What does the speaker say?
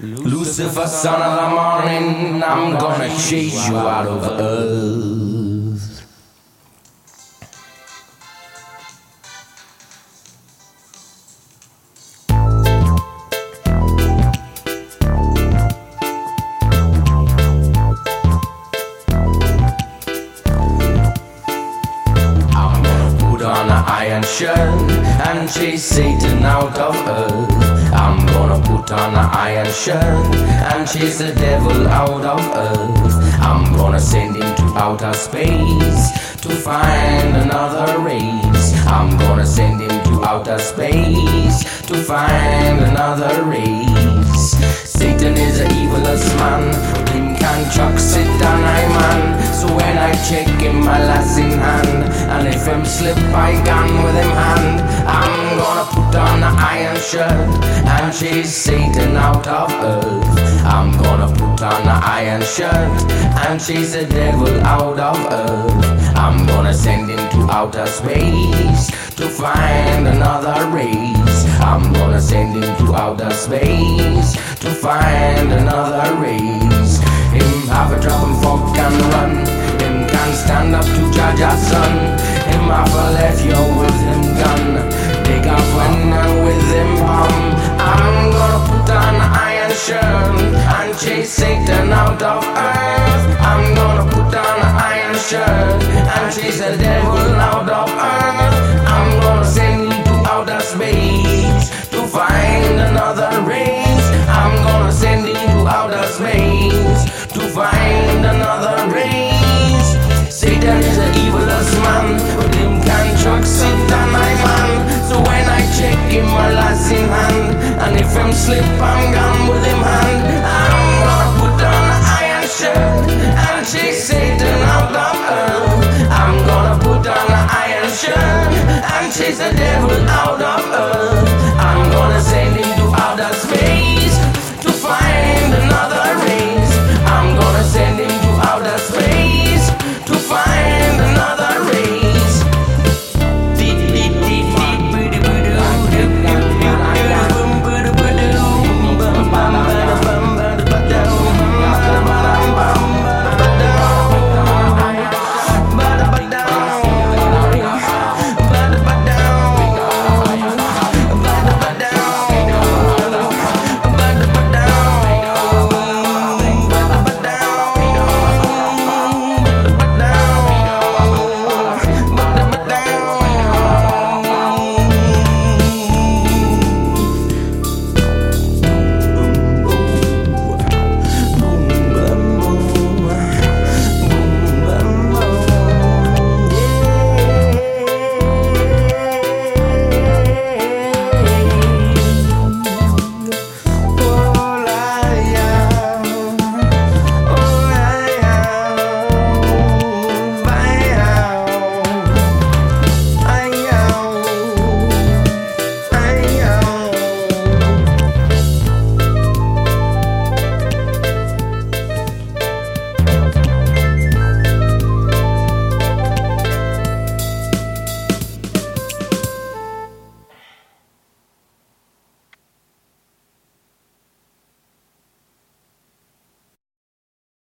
Lucifer, son of the morning, I'm gonna chase you out of earth. I'm gonna put on an iron shirt and chase Satan out of earth. I'm gonna put on an iron shirt and chase the devil out of earth. I'm gonna send him to outer space to find another race. I'm gonna send him to outer space to find another race. Satan is the evilest man, him can chuck sit down I man. So when I check him, my lass in hand, and if him slip, I gun with him hand. I'm gonna put on an iron shirt and chase Satan out of earth. I'm gonna put on the iron shirt and chase the devil out of earth. I'm gonna send him to outer space to find another race. I'm gonna send him to outer space to find another race. Him have a drop and fork and run. Him can stand up to judge our son. Him have a left you with Satan out of earth. I'm gonna put on an iron shirt and chase the devil out chase the devil out of